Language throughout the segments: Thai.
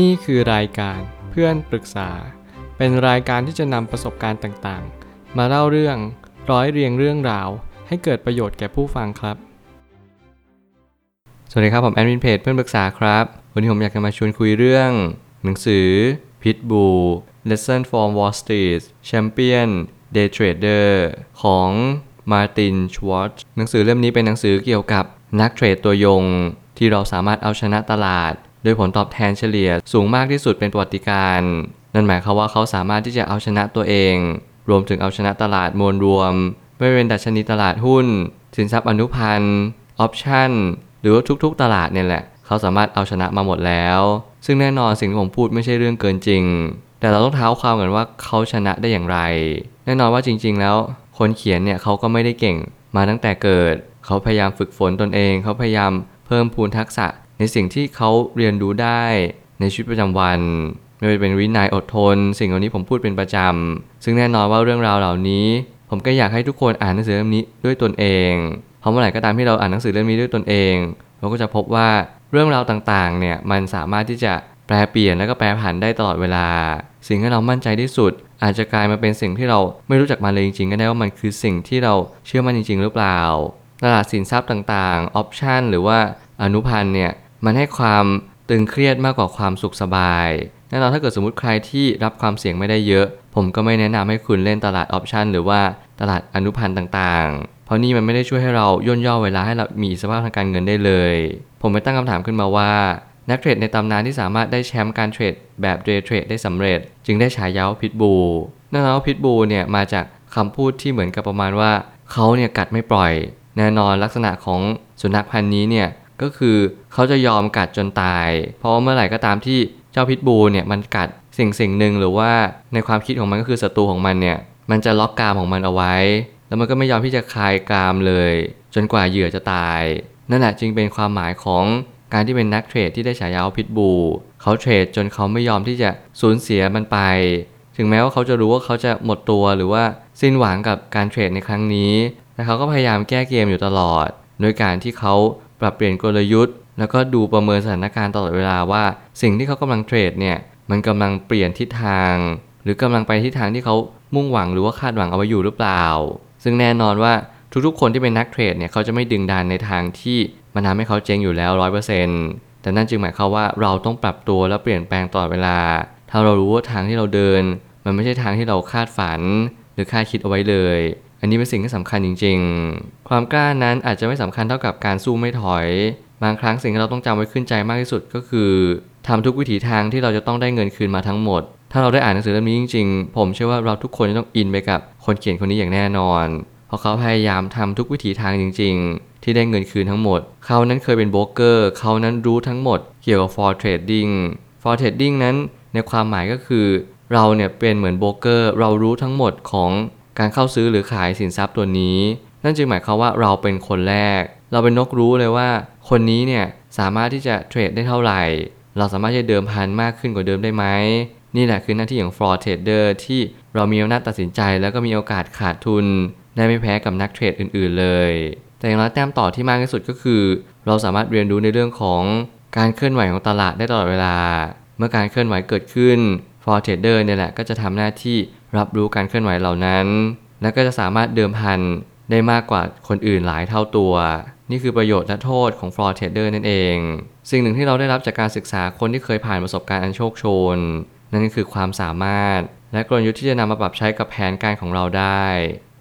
นี่คือรายการเพื่อนปรึกษา เป็นรายการที่จะนำประสบการณ์ต่างๆ มาเล่าเรื่องร้อยเรียงเรื่องราว ให้เกิดประโยชน์แก่ผู้ฟังครับ สวัสดีครับผมแอดมินเพจเพื่อนปรึกษาครับ วันนี้ผมอยากจะมาชวนคุยเรื่อง หนังสือ Pitbull Lesson from Wall Street Champion Day Trader ของ Martin Schwartz หนังสือเล่มนี้เป็นหนังสือเกี่ยวกับนักเทรดตัวยง ที่เราสามารถเอาชนะตลาด โดยผลตอบแทนเฉลี่ยสูงมากที่สุดเป็นประวัติการ นั่นหมายความว่าเขาสามารถที่จะเอาชนะตัวเอง รวมถึงเอาชนะตลาดมวลรวม ไม่เป็นดัชนีตลาดหุ้น สินทรัพย์อนุพันธ์ ออปชั่น หรือว่าทุกๆตลาดเนี่ยแหละ เขาสามารถเอาชนะมาหมดแล้ว ซึ่งแน่นอนสิ่งที่ผมพูดไม่ใช่เรื่องเกินจริง แต่เราต้องเท้าความกันว่าเขาชนะได้อย่างไร แน่นอนว่าจริง ๆ แล้ว คนเขียนเนี่ยเขาก็ไม่ได้เก่งมาตั้งแต่เกิด เขาพยายามฝึกฝนตนเอง เขาพยายามเพิ่มพูนทักษะในสิ่งที่เขาเรียนรู้ได้ในชีวิตประจำวัน ไม่ว่าจะเป็นวินัยอดทน สิ่งเหล่านี้ผมพูดเป็นประจำซึ่งแน่นอนว่าเรื่องราวเหล่านี้ ผมก็อยากให้ทุกคนอ่านหนังสือเล่มนี้ด้วยตนเองเพราะเมื่อไหร่ก็ตามที่เราอ่านหนังสือเล่มนี้ด้วยตนเอง เราก็จะพบว่าเรื่องราวต่างๆเนี่ยมันสามารถที่จะแปลเปลี่ยนแล้วก็แปรผันได้ตลอดเวลา สิ่งที่เรามั่นใจที่สุด อาจจะกลายมาเป็นสิ่งที่เราไม่รู้จักมันเลยจริงๆ ก็ได้ว่ามันคือสิ่งที่เราเชื่อมันจริง ๆ หรือเปล่าตลาดสินทรัพย์ต่างๆ ออปชันหรือว่า อนุพันธ์เนี่ยมันให้ความตึงเครียดมากกว่าความสุขสบายแน่นอนถ้าเกิดสมมติใครที่รับความเสี่ยงไม่ได้เยอะ ผมก็ไม่แนะนำให้คุณเล่นตลาดออปชันหรือว่าตลาดอนุพันธ์ต่างๆ เพราะนี่มันไม่ได้ช่วยให้เราย่นย่อเวลาให้เรามีสภาพทางการเงินได้เลย ผมไปตั้งคำถามขึ้นมาว่านักเทรดในตำนานที่สามารถได้แชมป์การเทรดแบบเดย์เทรดได้สำเร็จ จึงได้ฉายาว่าพิทบูแน่นอนว่าพิทบูเนี่ยมาจากคำพูดที่เหมือนกับประมาณว่าเขาเนี่ยกัดไม่ปล่อย แน่นอนลักษณะของสุนัขพันธุ์นี้เนี่ย ก็คือเขาจะยอมกัดจนตาย เพราะว่าเมื่อไหร่ก็ตามที่เจ้าพิทบูเนี่ยมันกัดสิ่งสิ่งหนึ่งหรือว่าในความคิดของมันก็คือศัตรูของมันเนี่ยมันจะล็อกกามของมันเอาไว้ แล้วมันก็ไม่ยอมที่จะคลายกามเลย จนกว่าเหยื่อจะตาย นั่นแหละจึงเป็นความหมายของการที่เป็นนักเทรดที่ได้ฉายาพิทบูเขาเทรดจนเขาไม่ยอมที่จะสูญเสียมันไป ถึงแม้ว่าเขาจะรู้ว่าเขาจะหมดตัวหรือว่าสิ้นหวังกับการเทรดในครั้งนี้ แต่เขาก็พยายามแก้เกมอยู่ตลอด โดยการที่เขา ปรับเปลี่ยนกลยุทธ์ แล้วก็ดูประเมินสถานการณ์ตลอดเวลาว่า สิ่งที่เขากำลังเทรดเนี่ยมันกำลังเปลี่ยนทิศทาง หรือกำลังไปทิศทางที่เขามุ่งหวังหรือว่าคาดหวังเอาไว้อยู่หรือเปล่า ซึ่งแน่นอนว่าทุกๆ คนที่เป็นนักเทรดเนี่ยเขาจะไม่ดึงดันในทางที่มันทำให้เขาเจ๊งอยู่แล้วร้อยเปอร์เซ็นต์แต่นั่นจึงหมายความว่าเราต้องปรับตัวและเปลี่ยนแปลงตลอดเวลา ถ้าเรารู้ว่าทางที่เราเดิน มันไม่ใช่ทางที่เราคาดฝัน หรือคาดคิดเอาไว้เลย อันนี้เป็นสิ่งที่สำคัญจริง ๆ ความกล้านั้นอาจจะไม่สำคัญเท่ากับการสู้ไม่ถอย บางครั้งสิ่งที่เราต้องจำไว้ขึ้นใจมากที่สุดก็คือทำทุกวิถีทางที่เราจะต้องได้เงินคืนมาทั้งหมด ถ้าเราได้อ่านหนังสือเล่มนี้จริง ๆ ผมเชื่อว่าเราทุกคนจะต้องอินไปกับคนเขียนคนนี้อย่างแน่นอน เพราะเขาพยายามทำทุกวิถีทางจริง ๆ ที่ได้เงินคืนทั้งหมด เขานั้นเคยเป็นโบรกเกอร์ เขานั้นรู้ทั้งหมด เกี่ยวกับ for trading for trading นั้นในความหมายก็คือเราเนี่ยเป็นเหมือนโบรกเกอร์ เรารู้ทั้งหมดของ การเข้าซื้อหรือขายสินทรัพย์ตัวนี้ นั่นจึงหมายความว่าเราเป็นคนแรก เราเป็นนกรู้เลยว่า คนนี้เนี่ยสามารถที่จะเทรดได้เท่าไหร่ เราสามารถจะเดิมพันมากขึ้นกว่าเดิมได้ไหมนี่แหละคือหน้าที่ของ floor trader ที่เรามีอำนาจตัดสินใจแล้วก็มีโอกาสขาดทุน ได้ไม่แพ้กับนักเทรดอื่น ๆ เลย แต่อย่างน้อยแต้มต่อที่มากที่สุดก็คือ เราสามารถเรียนรู้ในเรื่องของการเคลื่อนไหวของตลาดได้ตลอดเวลา เมื่อการเคลื่อนไหวเกิดขึ้น floor trader เนี่ยแหละก็จะทำหน้าที่ รับรู้การเคลื่อนไหวเหล่านั้น แล้วก็จะสามารถเดิมพันได้มากกว่าคนอื่นหลายเท่าตัว นี่คือประโยชน์และโทษของ floor trader นั่นเอง สิ่งหนึ่งที่เราได้รับจากการศึกษาคนที่เคยผ่านประสบการณ์อันโชคโชน นั่นก็คือความสามารถ และกลยุทธ์ที่จะนำมาปรับใช้กับแผนการของเราได้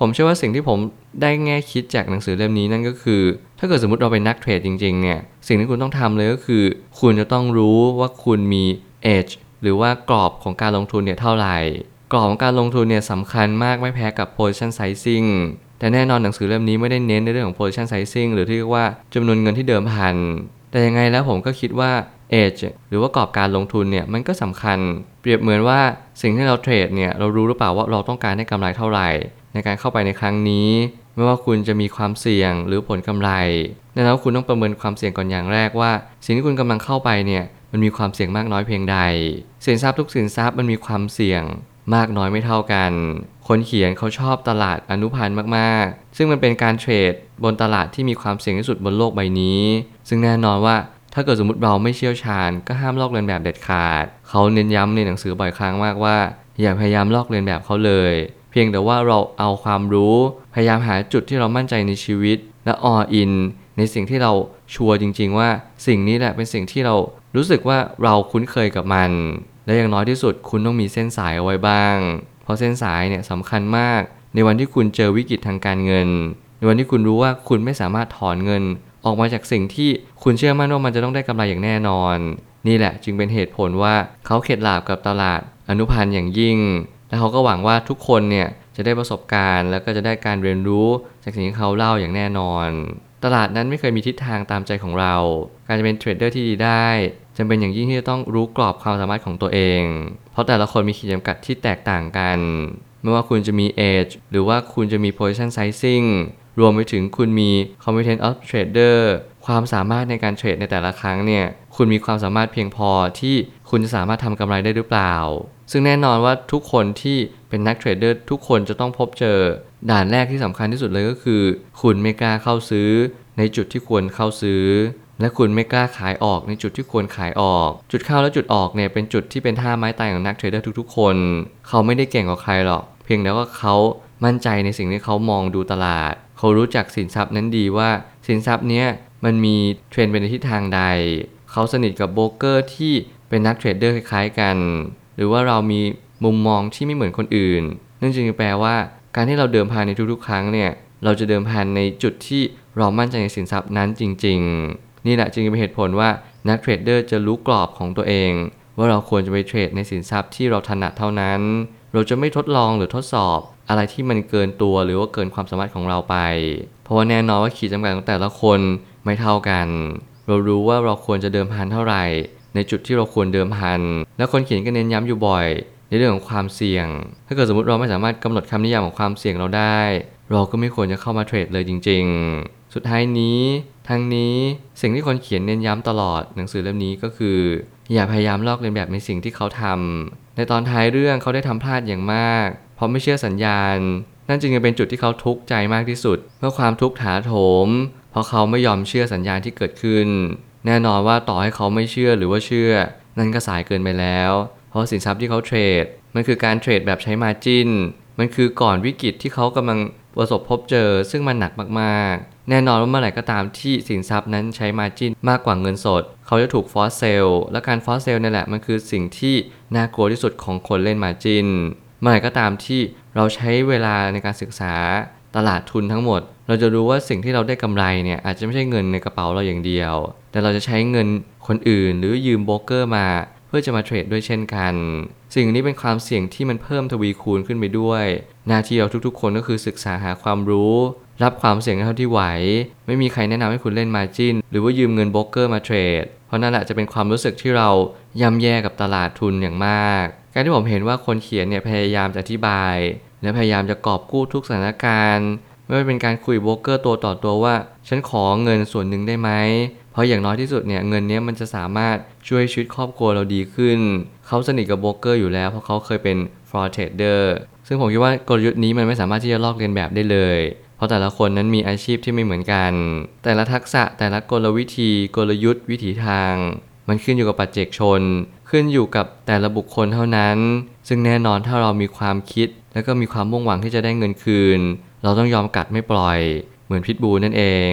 ผมเชื่อว่าสิ่งที่ผมได้แง่คิดจากหนังสือเล่มนี้นั่นก็คือ ถ้าเกิดสมมติเราเป็นนักเทรดจริงๆเนี่ยสิ่งที่คุณต้องทำเลยก็คือ คุณจะต้องรู้ว่าคุณมี edge หรือว่ากรอบของการลงทุนเนี่ยเท่าไหร่ กรอบของการลงทุนเนี่ยสำคัญมากไม่แพ้กับ position sizing แต่แน่นอนหนังสือเล่มนี้ไม่ได้เน้นในเรื่องของ position sizing หรือที่เรียกว่าจำนวนเงินที่เดิมพัน แต่ยังไงแล้วผมก็คิดว่า edge หรือว่ากรอบการลงทุนเนี่ยมันก็สำคัญ เปรียบเหมือนว่าสิ่งที่เราเทรดเนี่ยเรารู้หรือเปล่าว่าเราต้องการได้กำไรเท่าไหร่ ในการเข้าไปในครั้งนี้ ไม่ว่าคุณจะมีความเสี่ยงหรือผลกำไรแน่นอนคุณต้องประเมินความเสี่ยงก่อนอย่างแรกว่า สิ่งที่คุณกำลังเข้าไปเนี่ยมันมีความเสี่ยงมากน้อยเพียงใด สินทรัพย์ทุกสินทรัพย์มันมีความเสี่ยง มากน้อยไม่เท่ากัน คนเขียนเขาชอบตลาดอนุพันธ์มากๆ ซึ่งมันเป็นการเทรดบนตลาดที่มีความเสี่ยงที่สุดบนโลกใบนี้ ซึ่งแน่นอนว่าถ้าเกิดสมมติเราไม่เชี่ยวชาญ ก็ห้ามลอกเลียนแบบเด็ดขาด เขาเน้นย้ำในหนังสือบ่อยครั้งมากว่า อย่าพยายามลอกเลียนแบบเขาเลย เพียงแต่ว่าเราเอาความรู้ พยายามหาจุดที่เรามั่นใจในชีวิต และอออิน ในสิ่งที่เราชัวร์จริง ๆ ว่า สิ่งนี้แหละเป็นสิ่งที่เรารู้สึกว่าเราคุ้นเคยกับมัน และอย่างน้อยที่สุดคุณต้องมีเส้นสายเอาไว้บ้าง เพราะเส้นสายเนี่ยสำคัญมาก ในวันที่คุณเจอวิกฤตทางการเงิน ในวันที่คุณรู้ว่าคุณไม่สามารถถอนเงิน ออกมาจากสิ่งที่คุณเชื่อมั่นว่ามันจะต้องได้กำไรอย่างแน่นอน นี่แหละจึงเป็นเหตุผลว่าเขาเข็ดหลาบกับตลาดอนุพันธ์อย่างยิ่ง และเขาก็หวังว่าทุกคนเนี่ยจะได้ประสบการณ์ แล้วก็จะได้การเรียนรู้จากสิ่งที่เขาเล่าอย่างแน่นอน ตลาดนั้นไม่เคยมีทิศทางตามใจของเรา การจะเป็นเทรดเดอร์ที่ดีได้จำเป็นอย่างยิ่งที่จะต้องรู้กรอบความสามารถของตัวเอง เพราะแต่ละคนมีขีดจำกัดที่แตกต่างกัน ไม่ว่าคุณจะมี age หรือว่าคุณจะมี position sizing รวมไปถึงคุณมี competence of trader ความสามารถในการเทรดในแต่ละครั้งเนี่ย คุณมีความสามารถเพียงพอที่คุณจะสามารถทำกำไรได้หรือเปล่า ซึ่งแน่นอนว่าทุกคนที่เป็นนักเทรดเดอร์ทุกคนจะต้องพบเจอ ด่านแรกที่สำคัญที่สุดเลยก็คือ คุณไม่กล้าเข้าซื้อในจุดที่ควรเข้าซื้อ และคุณไม่กล้าขายออกในจุดที่ควรขายออก จุดเข้าและจุดออกเนี่ยเป็นจุดที่เป็นท่าไม้ตายของนักเทรดเดอร์ทุกๆ คน เขาไม่ได้เก่งกว่าใครหรอก เพียงแต่ว่าเขามั่นใจในสิ่งที่เขามองดูตลาด เขารู้จักสินทรัพย์นั้นดีว่าสินทรัพย์เนี้ยมันมีเทรนด์ไปในทิศทางใด เขาสนิทกับโบรกเกอร์ที่เป็นนักเทรดเดอร์คล้ายๆกัน หรือว่าเรามีมุมมองที่ไม่เหมือนคนอื่น นั่นจึงแปลว่าการที่เราเดิมพันในทุกๆ ครั้งเนี่ย เราจะเดิมพันในจุดที่เรามั่นใจในสินทรัพย์นั้นจริง ๆ นี่แหละจึงเป็นเหตุผลว่านักเทรดเดอร์จะรู้กรอบของตัวเอง ว่าเราควรจะไปเทรดในสินทรัพย์ที่เราถนัดเท่านั้น เราจะไม่ทดลองหรือทดสอบ อะไรที่มันเกินตัวหรือว่าเกินความสามารถของเราไป เพราะว่าแน่นอนว่าขีดจำกัดของแต่ละคนไม่เท่ากัน เรารู้ว่าเราควรจะเดิมพันเท่าไหร่ ในจุดที่เราควรเดิมพัน และคนเขียนก็เน้นย้ำอยู่บ่อย ในเรื่องของความเสี่ยง ถ้าเกิดสมมติเราไม่สามารถกำหนดคำนิยามของความเสี่ยงเราได้ เราก็ไม่ควรจะเข้ามาเทรดเลยจริง ๆ สุดท้ายนี้ ทั้งนี้สิ่งที่คนเขียนเน้นย้ำตลอดหนังสือเล่มนี้ก็คือ อย่าพยายามลอกเลียนแบบในสิ่งที่เขาทำในตอนท้ายเรื่องเขาได้ทำพลาดอย่างมาก เพราะไม่เชื่อสัญญาณ นั่นจึงเป็นจุดที่เขาทุกข์ใจมากที่สุด เมื่อความทุกข์ถาโถม เพราะเขาไม่ยอมเชื่อสัญญาณที่เกิดขึ้น แน่นอนว่าต่อให้เขาไม่เชื่อหรือว่าเชื่อ นั่นก็สายเกินไปแล้ว เพราะสินทรัพย์ที่เขาเทรด มันคือการเทรดแบบใช้มาจินมันคือก่อนวิกฤตที่เขากำลัง ประสบพบเจอซึ่งมันหนักมากๆ แน่นอนว่าเมื่อไหร่ก็ตามที่สินทรัพย์นั้นใช้มาจินมากกว่าเงินสด เขาจะถูกฟอสเซลและการฟอสเซลนี่แหละมันคือสิ่งที่น่ากลัวที่สุดของคนเล่นมาจินเมื่อไหร่ก็ตามที่เราใช้เวลาในการศึกษาตลาดทุนทั้งหมด เราจะรู้ว่าสิ่งที่เราได้กำไรเนี่ยอาจจะไม่ใช่เงินในกระเป๋าเราอย่างเดียว แต่เราจะใช้เงินคนอื่น หรือยืมโบรกเกอร์มา พื่อจะมาเทรดด้วยเช่นกัน สิ่งนี้เป็นความเสี่ยงที่มันเพิ่มทวีคูณขึ้นไปด้วย หน้าที่เราทุกๆ คนก็คือศึกษาหาความรู้ รับความเสี่ยงเท่าที่ไหว ไม่มีใครแนะนำให้คุณเล่นมาจินหรือว่ายืมเงินโบรกเกอร์มาเทรด เพราะนั่นแหละจะเป็นความรู้สึกที่เราย่ำแย่กับตลาดทุนอย่างมาก การที่ผมเห็นว่าคนเขียนเนี่ยพยายามจะอธิบาย และพยายามจะกอบกู้ทุกสถานการณ์ ไม่ว่าเป็นการคุยโบรกเกอร์ตัวต่อตัวว่า ฉันขอเงินส่วนหนึ่งได้ไหม เพราะอย่างน้อยที่สุดเนี่ยเงินนี้มันจะสามารถช่วยชีวิตครอบครัวเราดีขึ้น เขาสนิทกับโบรกเกอร์อยู่แล้วเพราะเขาเคยเป็น fraud trader ซึ่งผมคิดว่ากลยุทธ์นี้มันไม่สามารถที่จะลอกเลียนแบบได้เลย เพราะแต่ละคนนั้นมีอาชีพที่ไม่เหมือนกัน แต่ละทักษะแต่ละกลวิธีกลยุทธ์วิถีทาง มันขึ้นอยู่กับปัจเจกชน ขึ้นอยู่กับแต่ละบุคคลเท่านั้น ซึ่งแน่นอนถ้าเรามีความคิด แล้วก็มีความมุ่งหวังที่จะได้เงินคืน เราต้องยอมกัดไม่ปล่อย เหมือนพิทบูนั่นเอง